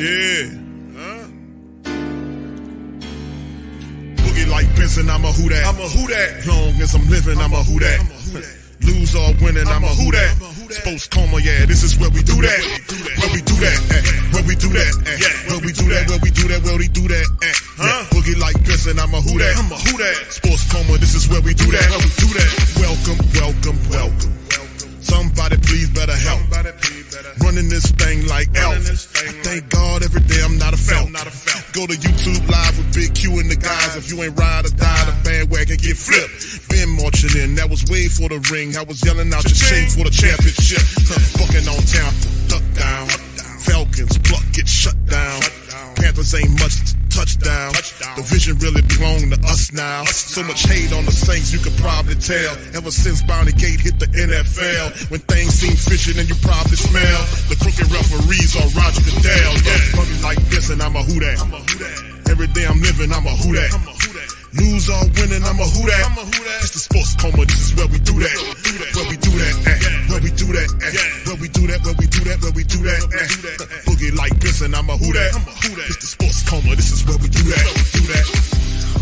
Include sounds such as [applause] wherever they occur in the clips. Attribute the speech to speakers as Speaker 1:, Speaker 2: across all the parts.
Speaker 1: Yeah. Huh? Boogie like Benson, I'm a who that. I'm a who that. Long as I'm living, I'm a who that. Lose or winning, I'm a who that. Sports coma, yeah, this is where we do that. Where we do that, where we do that, where we do that, where we do that, where we do that. Yeah. Boogie like Benson, I'm a who that. I'm a who that. Sports coma, this is where we do that. Where we do that. Welcome, welcome, welcome. Somebody please better help. Running this thing like elf. I thank God every day I'm not a felt. Go to YouTube live with Big Q and the guys. If you ain't ride or die, the bandwagon get flipped. Been marching in, that was way for the ring. I was yelling out your chain for the championship. Bucking on town, duck down. Falcons pluck get shut down. Panthers ain't much to touchdown. The vision really belong to us now. So much hate on the Saints, you could probably tell. Ever since Bounty Gate hit the NFL, when things seem fishy and you probably smell the crooked referees or Roger Goodell. Yeah, funny like this and I'm a who that. Every day I'm living, I'm a who that. Lose or winning, I'm a who that. It's the sports coma, this is where we do that. Where we do that, eh. Where we do that, eh. Where we do that, where we do that, where we do that, eh. Boogie like Benson, I'm a who that. It's the sports coma, this is where we do that. Do that.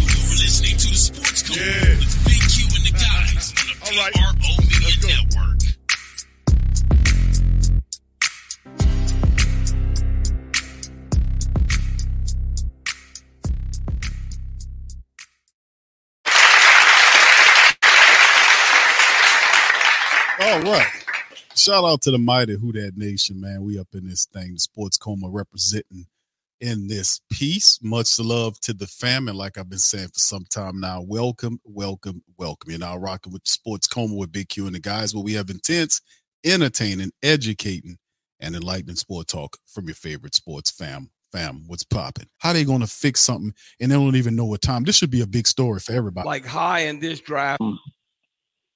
Speaker 2: You're listening to the Sports Coma
Speaker 1: Yeah.
Speaker 2: with Big Q and the guys on the
Speaker 1: All right.
Speaker 2: PRO Media Network.
Speaker 3: All right. Shout out to the mighty Who That Nation, man. We up in this thing, the Sports Coma representing in this piece. Much love to the family, like I've been saying for some time now. Welcome, welcome, welcome. You're now rocking with the Sports Coma with Big Q and the guys, where we have intense, entertaining, educating, and enlightening sport talk from your favorite sports fam. Fam, what's popping? How they gonna fix something and they don't even know what time? This should be a big story for everybody.
Speaker 4: like high in this draft mm.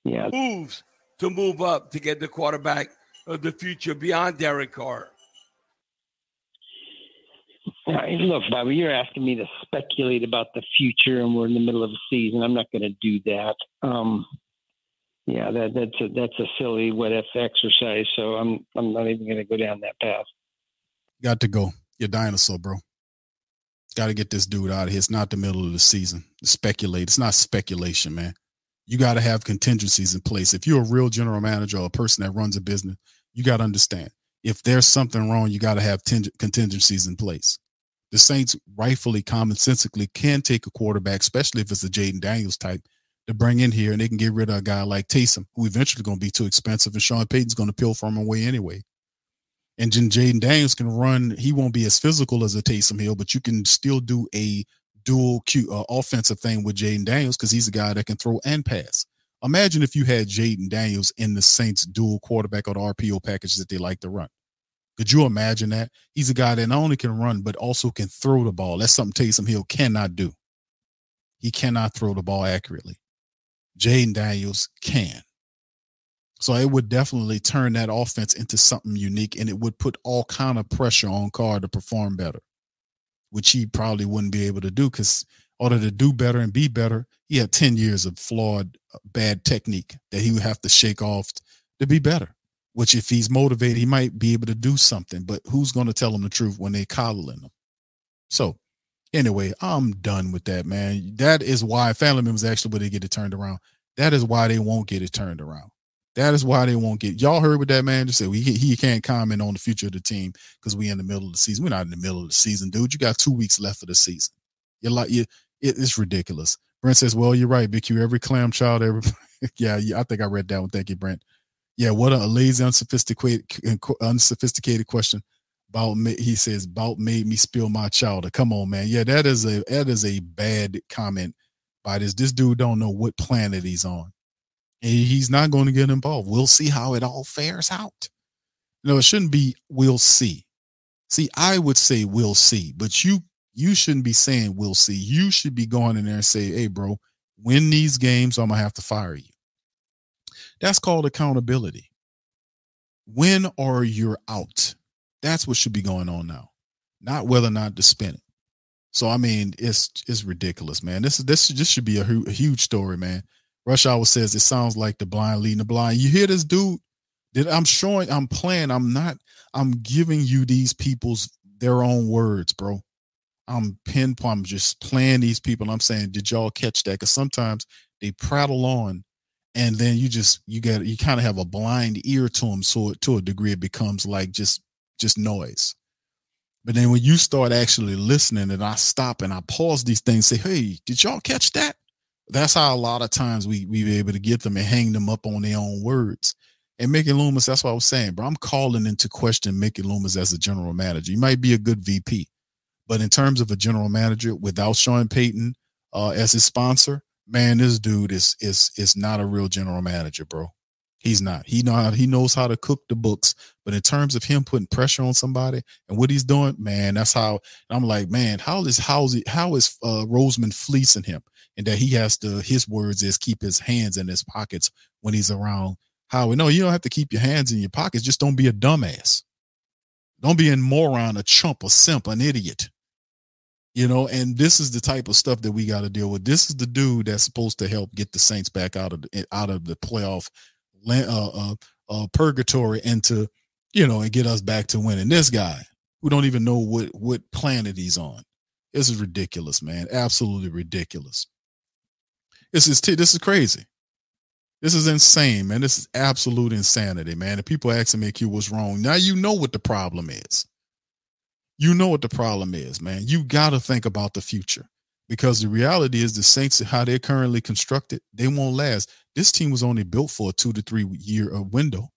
Speaker 5: Yeah,
Speaker 4: moves to move up to get the quarterback of the future beyond Derek Carr.
Speaker 5: Uh, look, Bobby, you're asking me to speculate about the future, and we're in the middle of a season. I'm not going to do that. Um, yeah, that, that's a that's a silly what if exercise. So I'm I'm not even going to go down that path.
Speaker 3: Got to go. You're dinosaur, bro. Got to get this dude out of here. It's not the middle of the season. Speculate. It's not speculation, man. You got to have contingencies in place. If you're a real general manager or a person that runs a business, you got to understand if there's something wrong, you got to have ten- contingencies in place. The Saints, rightfully, commonsensically, can take a quarterback, especially if it's a Jayden Daniels type, to bring in here, and they can get rid of a guy like Taysom, who eventually going to be too expensive, and Sean Payton's going to peel from him away anyway. And Jayden Daniels can run. He won't be as physical as a Taysom Hill, but you can still do a dual Q, uh, offensive thing with Jayden Daniels because he's a guy that can throw and pass. Imagine if you had Jayden Daniels in the Saints dual quarterback or the RPO package that they like to run. Could you imagine that? He's a guy that not only can run, but also can throw the ball. That's something Taysom Hill cannot do. He cannot throw the ball accurately. Jayden Daniels can. So it would definitely turn that offense into something unique and it would put all kind of pressure on Carr to perform better, which he probably wouldn't be able to do because order to do better and be better, he had 10 years of flawed, uh, bad technique that he would have to shake off to be better. Which, if he's motivated, he might be able to do something. But who's going to tell him the truth when they coddling him? So, anyway, I'm done with that, man. That is why family members actually, when they get it turned around, that is why they won't get it turned around. That is why they won't get. Y'all heard what that man just said. We he can't comment on the future of the team because we in the middle of the season. We're not in the middle of the season, dude. You got two weeks left of the season. You're like you. It, it's ridiculous. Brent says, "Well, you're right, Big Q. Every clam child, every [laughs] yeah, yeah. I think I read that one. Thank you, Brent. Yeah, what a lazy, unsophisticated, unsophisticated question about me. He says about made me spill my chowder. Come on, man. Yeah, that is a that is a bad comment by this. This dude don't know what planet he's on. He's not going to get involved. We'll see how it all fares out. No, it shouldn't be we'll see. See, I would say we'll see, but you you shouldn't be saying we'll see. You should be going in there and say, hey, bro, win these games, I'm gonna have to fire you. That's called accountability. When or you're out. That's what should be going on now, not whether or not to spin it. So I mean, it's it's ridiculous, man. This is this this should be a, hu- a huge story, man. Rush Hour says it sounds like the blind leading the blind. You hear this dude? That I'm showing, I'm playing. I'm not. I'm giving you these people's their own words, bro. I'm pinpoint. I'm just playing these people. I'm saying, did y'all catch that? Because sometimes they prattle on, and then you just you get you kind of have a blind ear to them. So to a degree, it becomes like just just noise. But then when you start actually listening, and I stop and I pause these things, say, "Hey, did y'all catch that?" That's how a lot of times we we be able to get them and hang them up on their own words. And Mickey Loomis, that's what I was saying, bro. I'm calling into question Mickey Loomis as a general manager. He might be a good VP, but in terms of a general manager without Sean Payton uh, as his sponsor, man, this dude is is is not a real general manager, bro. He's not. He know how, he knows how to cook the books, but in terms of him putting pressure on somebody and what he's doing, man, that's how I'm like, man, how is how is how is uh, Roseman fleecing him, and that he has to his words is keep his hands in his pockets when he's around Howie. No, you don't have to keep your hands in your pockets. Just don't be a dumbass. Don't be a moron, a chump, a simp, an idiot. You know, and this is the type of stuff that we got to deal with. This is the dude that's supposed to help get the Saints back out of the, out of the playoff uh, uh, uh, purgatory into, you know, and get us back to winning. This guy who don't even know what what planet he's on. This is ridiculous, man. Absolutely ridiculous. This is t- this is crazy. This is insane, man. This is absolute insanity, man. And people asking me, Q, what's wrong? Now you know what the problem is. You know what the problem is, man. You got to think about the future because the reality is the Saints, how they're currently constructed, they won't last. This team was only built for a two to three year uh, window.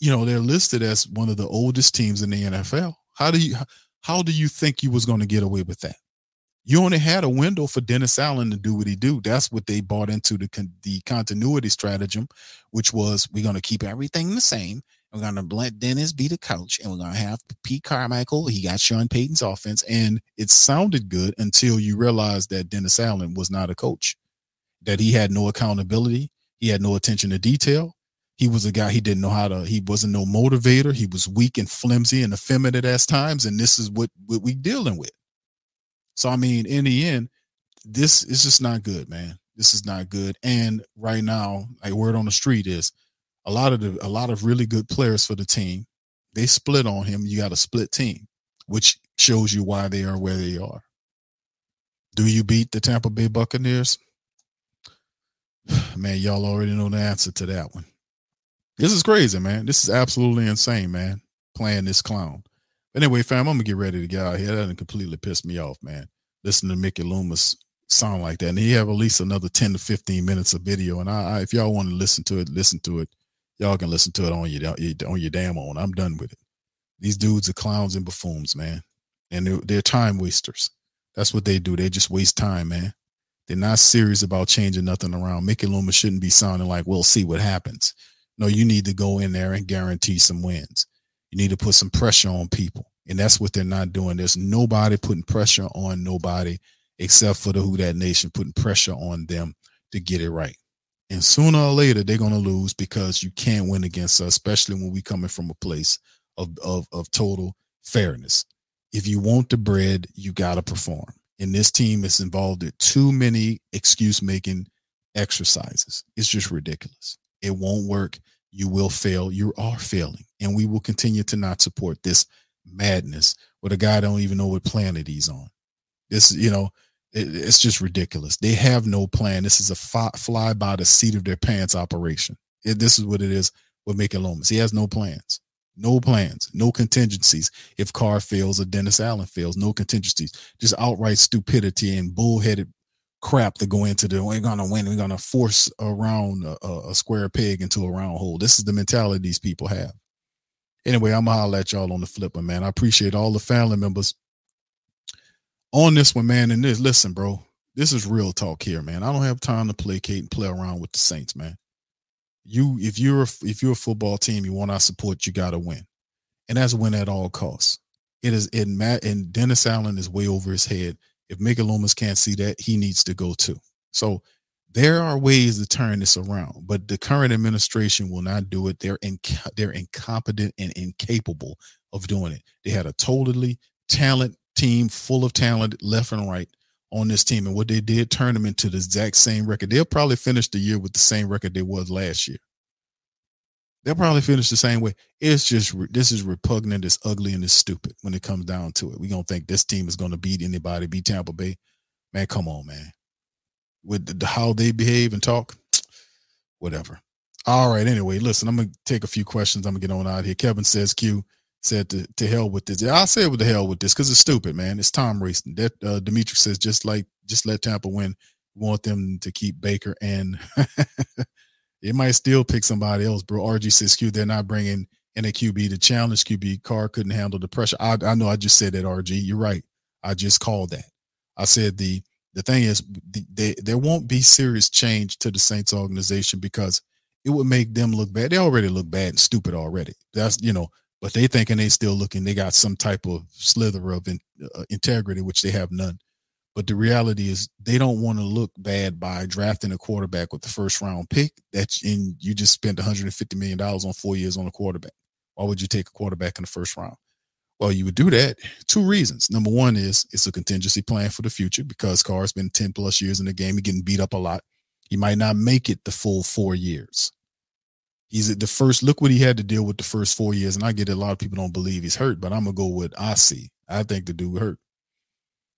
Speaker 3: You know, they're listed as one of the oldest teams in the NFL. How do you how do you think you was going to get away with that? You only had a window for Dennis Allen to do what he do. That's what they bought into the con- the continuity stratagem, which was we're going to keep everything the same. We're to let Dennis be the coach, and we're to have Pete Carmichael. He got Sean Payton's offense, and it sounded good until you realized that Dennis Allen was not a coach, that he had no accountability, he had no attention to detail. He was a guy he didn't know how to. He wasn't no motivator. He was weak and flimsy and effeminate at times, and this is what what we dealing with. So I mean, in the end, this is just not good, man. This is not good. And right now, like word on the street is a lot of the a lot of really good players for the team. They split on him. You got a split team, which shows you why they are where they are. Do you beat the Tampa Bay Buccaneers? [sighs] Man, y'all already know the answer to that one. This is crazy, man. This is absolutely insane, man. Playing this clown. Anyway, fam, I'm gonna get ready to get out here. That didn't completely piss me off, man. Listen to Mickey Loomis sound like that, and he have at least another 10 to 15 minutes of video. And I, I if y'all want to listen to it, listen to it y'all can listen to it on your on your damn own. I'm done with it. These dudes are clowns and buffoons, man, and they're, they're time wasters. That's what they do. They just waste time, man. They're not serious about changing nothing around. Mickey Loomis shouldn't be sounding like, "We'll see what happens." No, you need to go in there and guarantee some wins. You need to put some pressure on people, and that's what they're not doing. There's nobody putting pressure on nobody except for the Who That Nation putting pressure on them to get it right. And sooner or later, they're going to lose because you can't win against us, especially when we're coming from a place of, of, of total fairness. If you want the bread, you got to perform. And this team is involved in too many excuse making exercises. It's just ridiculous. It won't work. You will fail. You are failing. And we will continue to not support this madness with a guy don't even know what planet he's on. This, you know, it, it's just ridiculous. They have no plan. This is a fly, fly by the seat of their pants operation. It, this is what it is with Mickey Loomis. He has no plans, no plans, no contingencies. If Carr fails or Dennis Allen fails, no contingencies. Just outright stupidity and bullheaded crap to go into the we're gonna win. We're gonna force around a, a, square peg into a round hole. This is the mentality these people have. Anyway, I'm gonna holler at y'all on the flipper, man. I appreciate all the family members on this one, man, and this, listen, bro, this is real talk here, man. I don't have time to placate and play around with the Saints, man. You if you're a, if you're a football team, you want our support, you got to win, and that's win at all costs. It is in Matt and Dennis Allen is way over his head. If Mickey Loomis can't see that, he needs to go too. So there are ways to turn this around, but the current administration will not do it. They're inc- they're incompetent and incapable of doing it. They had a totally talent team full of talent left and right on this team, and what they did turn them into the exact same record. They'll probably finish the year with the same record they was last year. They'll probably finish the same way. It's just this is repugnant, it's ugly, and it's stupid when it comes down to it. We don't think this team is going to beat anybody, beat Tampa Bay. Man, come on, man with the, how they behave and talk, [tsk] whatever. All right. Anyway, listen, I'm gonna take a few questions. I'm gonna get on out here. Kevin says Q said to, to hell with this. I say with the hell with this because it's stupid, man. It's time racing. That uh, Dimitri says just like just let Tampa win. Want them to keep Baker and [laughs] it might still pick somebody else, bro. RG says Q. They're not bringing in a QB to challenge QB. Carr couldn't handle the pressure. I, I know. I just said that RG. You're right. I just called that. I said the the thing is, they, there won't be serious change to the Saints organization because it would make them look bad. They already look bad and stupid already. That's you know, but they thinking they still looking. They got some type of slither of in, uh, integrity, which they have none. But the reality is, they don't want to look bad by drafting a quarterback with the first round pick. That's in you just spent 150 million dollars on four years on a quarterback. Why would you take a quarterback in the first round? Well, you would do that. Two reasons. Number one is it's a contingency plan for the future because Carr's been 10 plus years in the game. He's getting beat up a lot. He might not make it the full four years. He's at the first, look what he had to deal with the first four years. And I get it, a lot of people don't believe he's hurt, but I'm to go with I see. I think the dude hurt.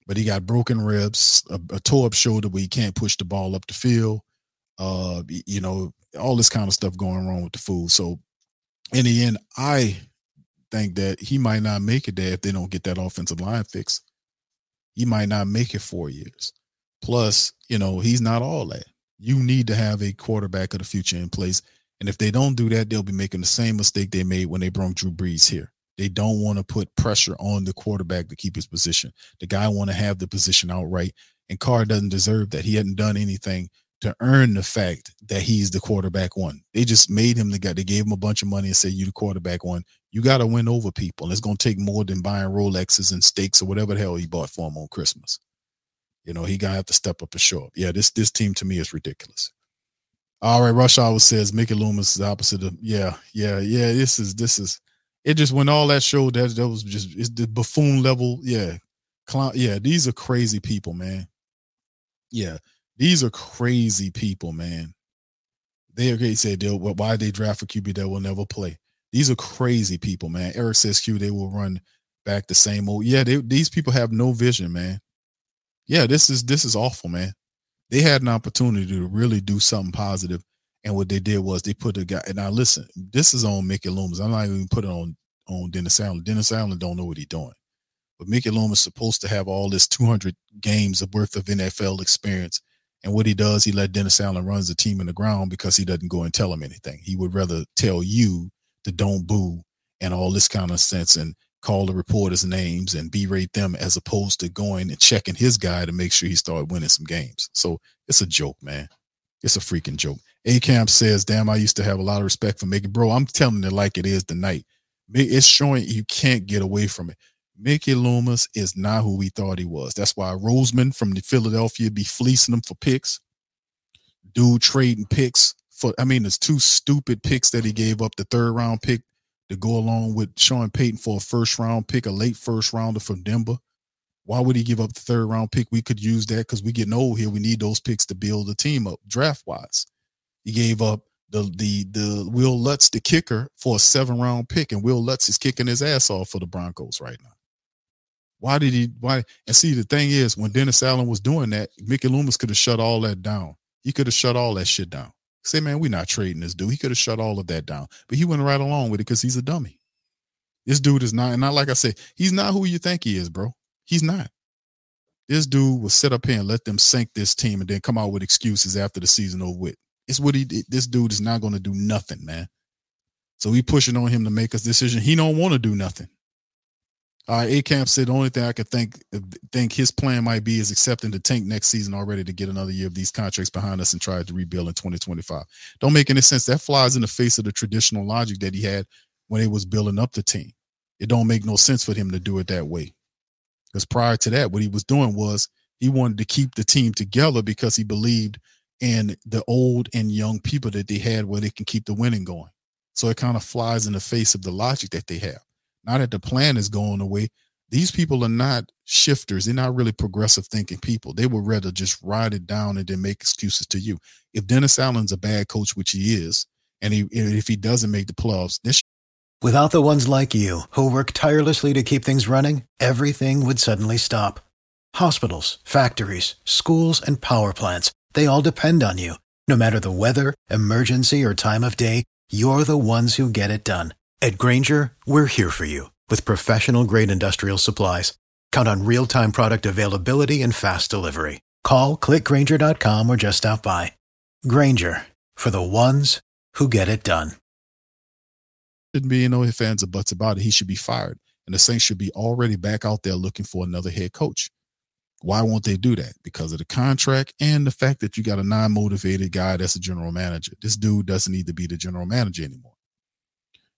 Speaker 3: But he got broken ribs, a, a tore up shoulder where he can't push the ball up the field. Uh, you know, all this kind of stuff going wrong with the fool. So in the end, I think that he might not make it there if they don't get that offensive line fixed. He might not make it four years. Plus, you know, he's not all that. You need to have a quarterback of the future in place. And if they don't do that, they'll be making the same mistake they made when they brought Drew Brees here. They don't want to put pressure on the quarterback to keep his position. The guy want to have the position outright. And Carr doesn't deserve that. He hadn't done anything to earn the fact that he's the quarterback one. They just made him the guy. They gave him a bunch of money and said, You the quarterback one. You got to win over people. And it's going to take more than buying Rolexes and steaks or whatever the hell he bought for him on Christmas. You know, he got to have to step up and show up. Yeah, this this team to me is ridiculous. All right, Rush always says Mickey Loomis is the opposite of yeah, yeah, yeah. This is this is it just when all that showed that that was just it's the buffoon level. Yeah. Clown, yeah, these are crazy people, man. Yeah. These are crazy people, man. They okay said they'll why they draft a QB that will never play. These are crazy people, man. Eric says Q, they will run back the same old. Yeah, they, these people have no vision, man. Yeah, this is this is awful, man. They had an opportunity to really do something positive, and what they did was they put a guy. And now listen, this is on Mickey Loomis. I'm not even putting on on Dennis Allen. Dennis Allen don't know what he's doing, but Mickey Loomis is supposed to have all this 200 games of worth of NFL experience and what he does, he let Dennis Allen runs the team in the ground because he doesn't go and tell him anything. He would rather tell you to don't boo and all this kind of sense and call the reporters names and berate them as opposed to going and checking his guy to make sure he started winning some games. So it's a joke, man. It's a freaking joke. A Camp says, damn, I used to have a lot of respect for Mickey. Bro, I'm telling it like it is tonight. It's showing you can't get away from it. Mickey Loomis is not who we thought he was. That's why Roseman from the Philadelphia be fleecing them for picks. Dude trading picks for I mean, it's two stupid picks that he gave up, the third round pick to go along with Sean Payton for a first round pick, a late first rounder from Denver. Why would he give up the third round pick? We could use that because we're getting old here. We need those picks to build the team up draft wise. He gave up the the the Will Lutz, the kicker, for a seven round pick, and Will Lutz is kicking his ass off for the Broncos right now. Why did he? Why? And see, the thing is, when Dennis Allen was doing that, Mickey Loomis could have shut all that down. He could have shut all that shit down. Say, man, we're not trading this dude. He could have shut all of that down, but he went right along with it because he's a dummy. This dude is not, and not like I said, he's not who you think he is, bro. He's not. This dude will sit up here and let them sink this team and then come out with excuses after the season over with. It's what he did. This dude is not going to do nothing, man. So we pushing on him to make a decision. He don't want to do nothing. A Camp said the only thing I could think think his plan might be is accepting the tank next season already to get another year of these contracts behind us and try to rebuild in 2025. Don't make any sense. That flies in the face of the traditional logic that he had when he was building up the team. It don't make no sense for him to do it that way. Because prior to that, what he was doing was he wanted to keep the team together because he believed in the old and young people that they had where they can keep the winning going. So it kind of flies in the face of the logic that they have. Now that the plan is going away, these people are not shifters. They're not really progressive thinking people. They would rather just ride it down and then make excuses to you. If Dennis Allen's a bad coach, which he is, and he if he doesn't make the playoffs, this
Speaker 6: Without the ones like you, who work tirelessly to keep things running, everything would suddenly stop. Hospitals, factories, schools, and power plants, they all depend on you. No matter the weather, emergency, or time of day, you're the ones who get it done. At Grainger, we're here for you with professional grade industrial supplies. Count on real time product availability and fast delivery. Call clickgranger.com or just stop by. Grainger for the ones who get it done.
Speaker 3: shouldn't be no fans or buts about it. He should be fired. And the Saints should be already back out there looking for another head coach. Why won't they do that? Because of the contract and the fact that you got a non motivated guy that's a general manager. This dude doesn't need to be the general manager anymore.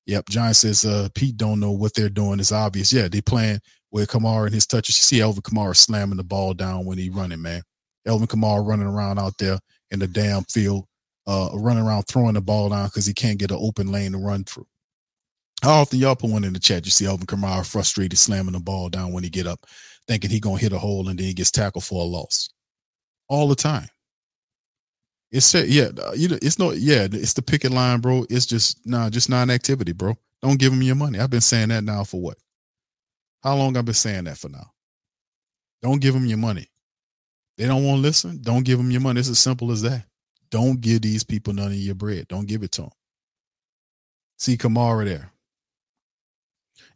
Speaker 3: Yep, John says uh, Pete don't know what they're doing. It's obvious. Yeah, they playing with Kamara and his touches. You see Alvin Kamara slamming the ball down when he running, man. Alvin Kamara running around out there in the damn field, uh, running around throwing the ball down because he can't get an open lane to run through. How often y'all put one in the chat? You see Alvin Kamara frustrated slamming the ball down when he get up, thinking he gonna hit a hole and then he gets tackled for a loss. All the time. It's yeah, uh, you know, it's no yeah, it's the picket line, bro. It's just nah, just non-activity, bro. Don't give them your money. I've been saying that now for what? How long I've been saying that for now? Don't give them your money. They don't want to listen. Don't give them your money. It's as simple as that. Don't give these people none of your bread. Don't give it to them. See Kamara there.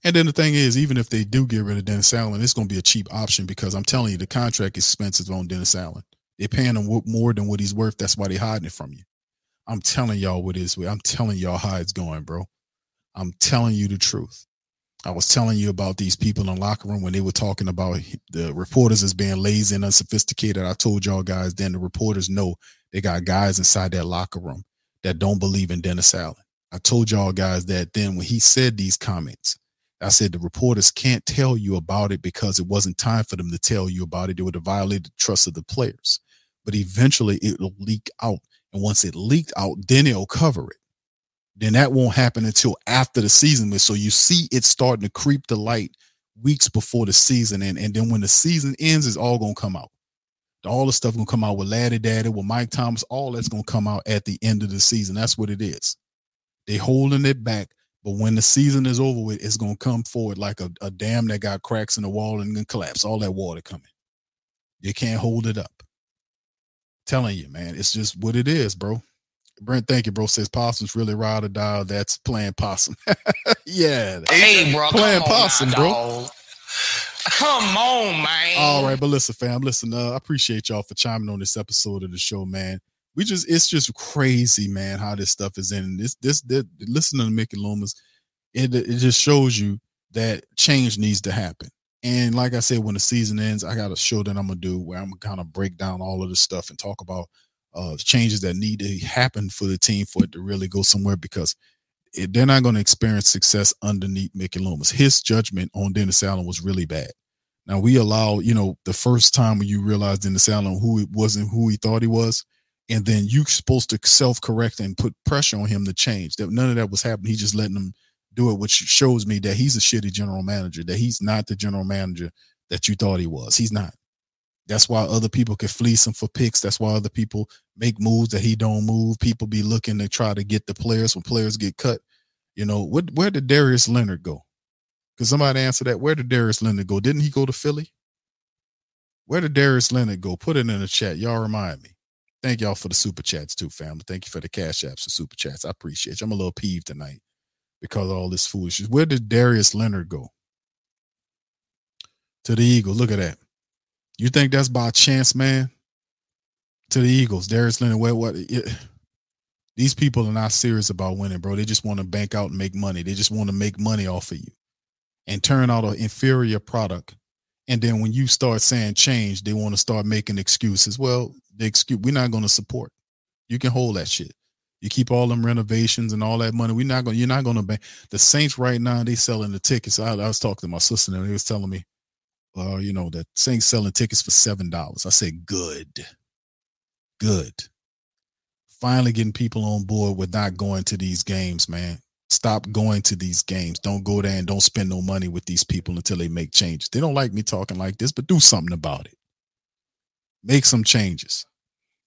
Speaker 3: And then the thing is, even if they do get rid of Dennis Allen, it's going to be a cheap option because I'm telling you, the contract expenses on Dennis Allen. They're paying him more than what he's worth. That's why they're hiding it from you. I'm telling y'all what is. I'm telling y'all how it's going, bro. I'm telling you the truth. I was telling you about these people in the locker room when they were talking about the reporters as being lazy and unsophisticated. I told y'all guys then the reporters know they got guys inside that locker room that don't believe in Dennis Allen. I told y'all guys that then when he said these comments, I said the reporters can't tell you about it because it wasn't time for them to tell you about it. It would have violated the trust of the players. But eventually it'll leak out. And once it leaked out, then it'll cover it. Then that won't happen until after the season. So you see it starting to creep the light weeks before the season. And, and then when the season ends, it's all gonna come out. All the stuff gonna come out with Laddie Daddy, with Mike Thomas, all that's gonna come out at the end of the season. That's what it is. They holding it back but when the season is over with, it's gonna come forward like a, a dam that got cracks in the wall and gonna collapse. All that water coming. You can't hold it up. Telling you, man, it's just what it is, bro. Brent, thank you, bro. Says possums really ride or die. That's playing possum. [laughs] yeah.
Speaker 7: Hey, bro.
Speaker 3: Playing possum,
Speaker 7: now,
Speaker 3: bro.
Speaker 7: dog. Come on, man.
Speaker 3: All right, but listen, fam. Listen, uh, I appreciate y'all for chiming on this episode of the show, man we just it's just crazy, man, how this stuff is in. This this, this listen to Mickey Loomis, it it just shows you that change needs to happen. And like I said, when the season ends, I got a show that I'm gonna do where I'm gonna kind of break down all of this stuff and talk about uh changes that need to happen for the team for it to really go somewhere because it, they're not going to experience success underneath Mickey Loomis. His judgment on Dennis Allen was really bad. Now we allow, you know, the first time when you realize Dennis Allen who it wasn't who he thought he was, and then you're supposed to self-correct and put pressure on him to change. That none of that was happening. He just letting them do it, which shows me that he's a shitty general manager. That he's not the general manager that you thought he was. He's not. That's why other people can fleece him for picks. That's why other people make moves that he don't move. People be looking to try to get the players when players get cut. You know, what where did Darius Leonard go? Because somebody answer that. Where did Darius Leonard go? Didn't he go to Philly? Where did Darius Leonard go? Put it in the chat. Y'all remind me. Thank y'all for the super chats too, family. Thank you for the cash apps and super chats. I appreciate you. I'm a little peeved tonight because of all this foolishness. Where did Darius Leonard go? To the Eagles. Look at that. You think that's by chance, man? To the Eagles. Darius Leonard, where what it, these people are not serious about winning, bro. They just want to bank out and make money. They just want to make money off of you. and turn out an inferior product. And then when you start saying change, they want to start making excuses. Well, the excuse we're not going to support. You can hold that shit. You keep all them renovations and all that money. We're not going. You're not going to. Ban- the Saints right now they selling the tickets. I, I was talking to my sister and he was telling me, uh, you know, that Saints selling tickets for seven dollars. I said, good, good. Finally getting people on board with not going to these games, man. Stop going to these games. Don't go there and don't spend no money with these people until they make changes. They don't like me talking like this, but do something about it. Make some changes.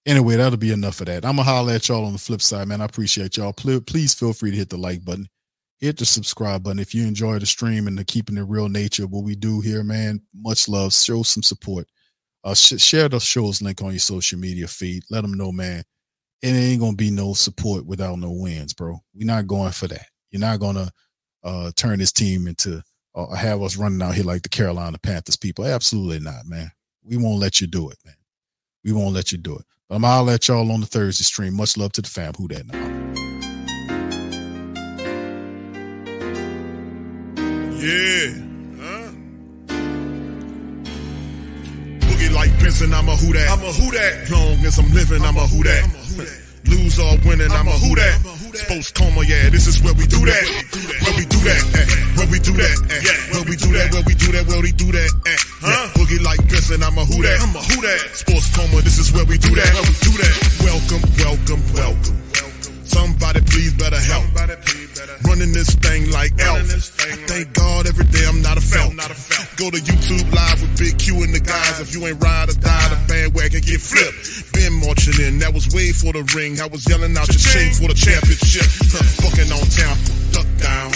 Speaker 3: Anyway, that'll be enough of that. I'm gonna holler at y'all on the flip side, man. I appreciate y'all. Please feel free to hit the like button, hit the subscribe button if you enjoy the stream and the keeping the real nature of what we do here, man. Much love. Show some support. Uh, sh- share the show's link on your social media feed. Let them know, man. It ain't gonna be no support without no wins, bro. We're not going for that. You're not gonna uh, turn this team into uh, have us running out here like the Carolina Panthers people. Absolutely not, man. We won't let you do it, man. We won't let you do it. Um, but I'm gonna let y'all on the Thursday stream. Much love to the fam. Who that now?
Speaker 1: Yeah. Huh? Boogie like Benson, I'm a who that. I'm a who that. Long as I'm living, I'm a who that. Lose or winning, I'm a who that. Sports coma, yeah, this is where we do that. Where we do that, where we do that, eh. where we do that, where we do that, where we do that, eh. Huh? Boogie like Benson, I'm a who that. I'm a who that. Sports coma, this is where we do that. Where we do that. Welcome, welcome, welcome. Somebody please better help. Running this thing like elf. I thank God every day I'm not a felt. Go to YouTube live with Big Q and the guys. If you ain't ride or die, the bandwagon get flipped. Been marching in, that was way for the ring. I was yelling out your shame for the championship. Fucking on Tampa, duck down.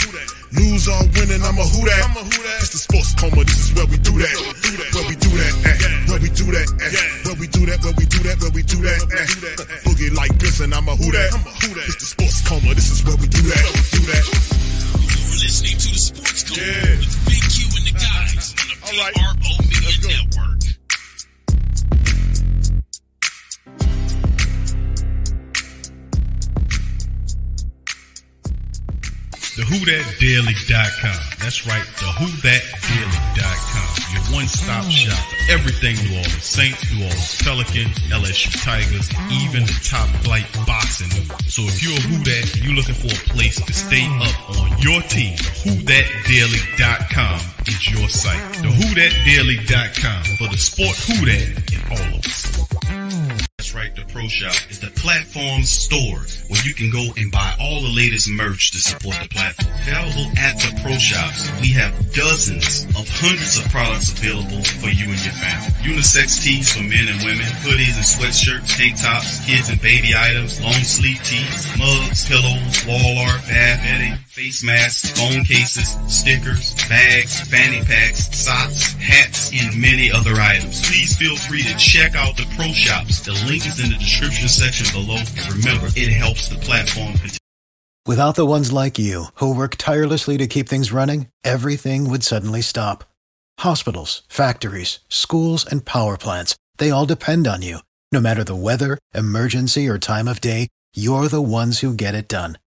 Speaker 1: Lose or winning, I'm a who that. I'm a who that. It's the sports coma, this is where we do that. Where we do that, eh. Where we do that, eh. Where we do that, where we do that, where we do that, eh. Boogie like Benson, I'm a who that. I'm a who that. It's the sports coma, this is where we do that. Do that.
Speaker 2: You're listening to the Sports Coma
Speaker 1: Yeah.
Speaker 2: with Big Q and the guys on the
Speaker 1: All right.
Speaker 2: PRO Media
Speaker 1: Let's go.
Speaker 2: Network.
Speaker 8: TheWhoThatDaily.com. That's right, the TheWhoThatDaily.com. Your one-stop shop for everything New Orleans Saints, New Orleans Pelicans, LSU Tigers, even the top flight boxing. So if you're a Who That and you're looking for a place to stay up on your team, WhoThatDaily.com is your site. The TheWhoThatDaily.com for the sport Who That in all of us. Right, the Pro Shop is the platform store where you can go and buy all the latest merch to support the platform. Available at the Pro Shops, we have dozens of hundreds of products available for you and your family. Unisex tees for men and women, hoodies and sweatshirts, tank tops, kids and baby items, long sleeve tees, mugs, pillows, wall art, bath bedding, face masks, phone cases, stickers, bags, fanny packs, socks, hats, and many other items. Please feel free to check out the Pro Shops. The link is in the description section below. And remember, it helps the platform.
Speaker 6: Without the ones like you, who work tirelessly to keep things running, everything would suddenly stop. Hospitals, factories, schools, and power plants, they all depend on you. No matter the weather, emergency, or time of day, you're the ones who get it done.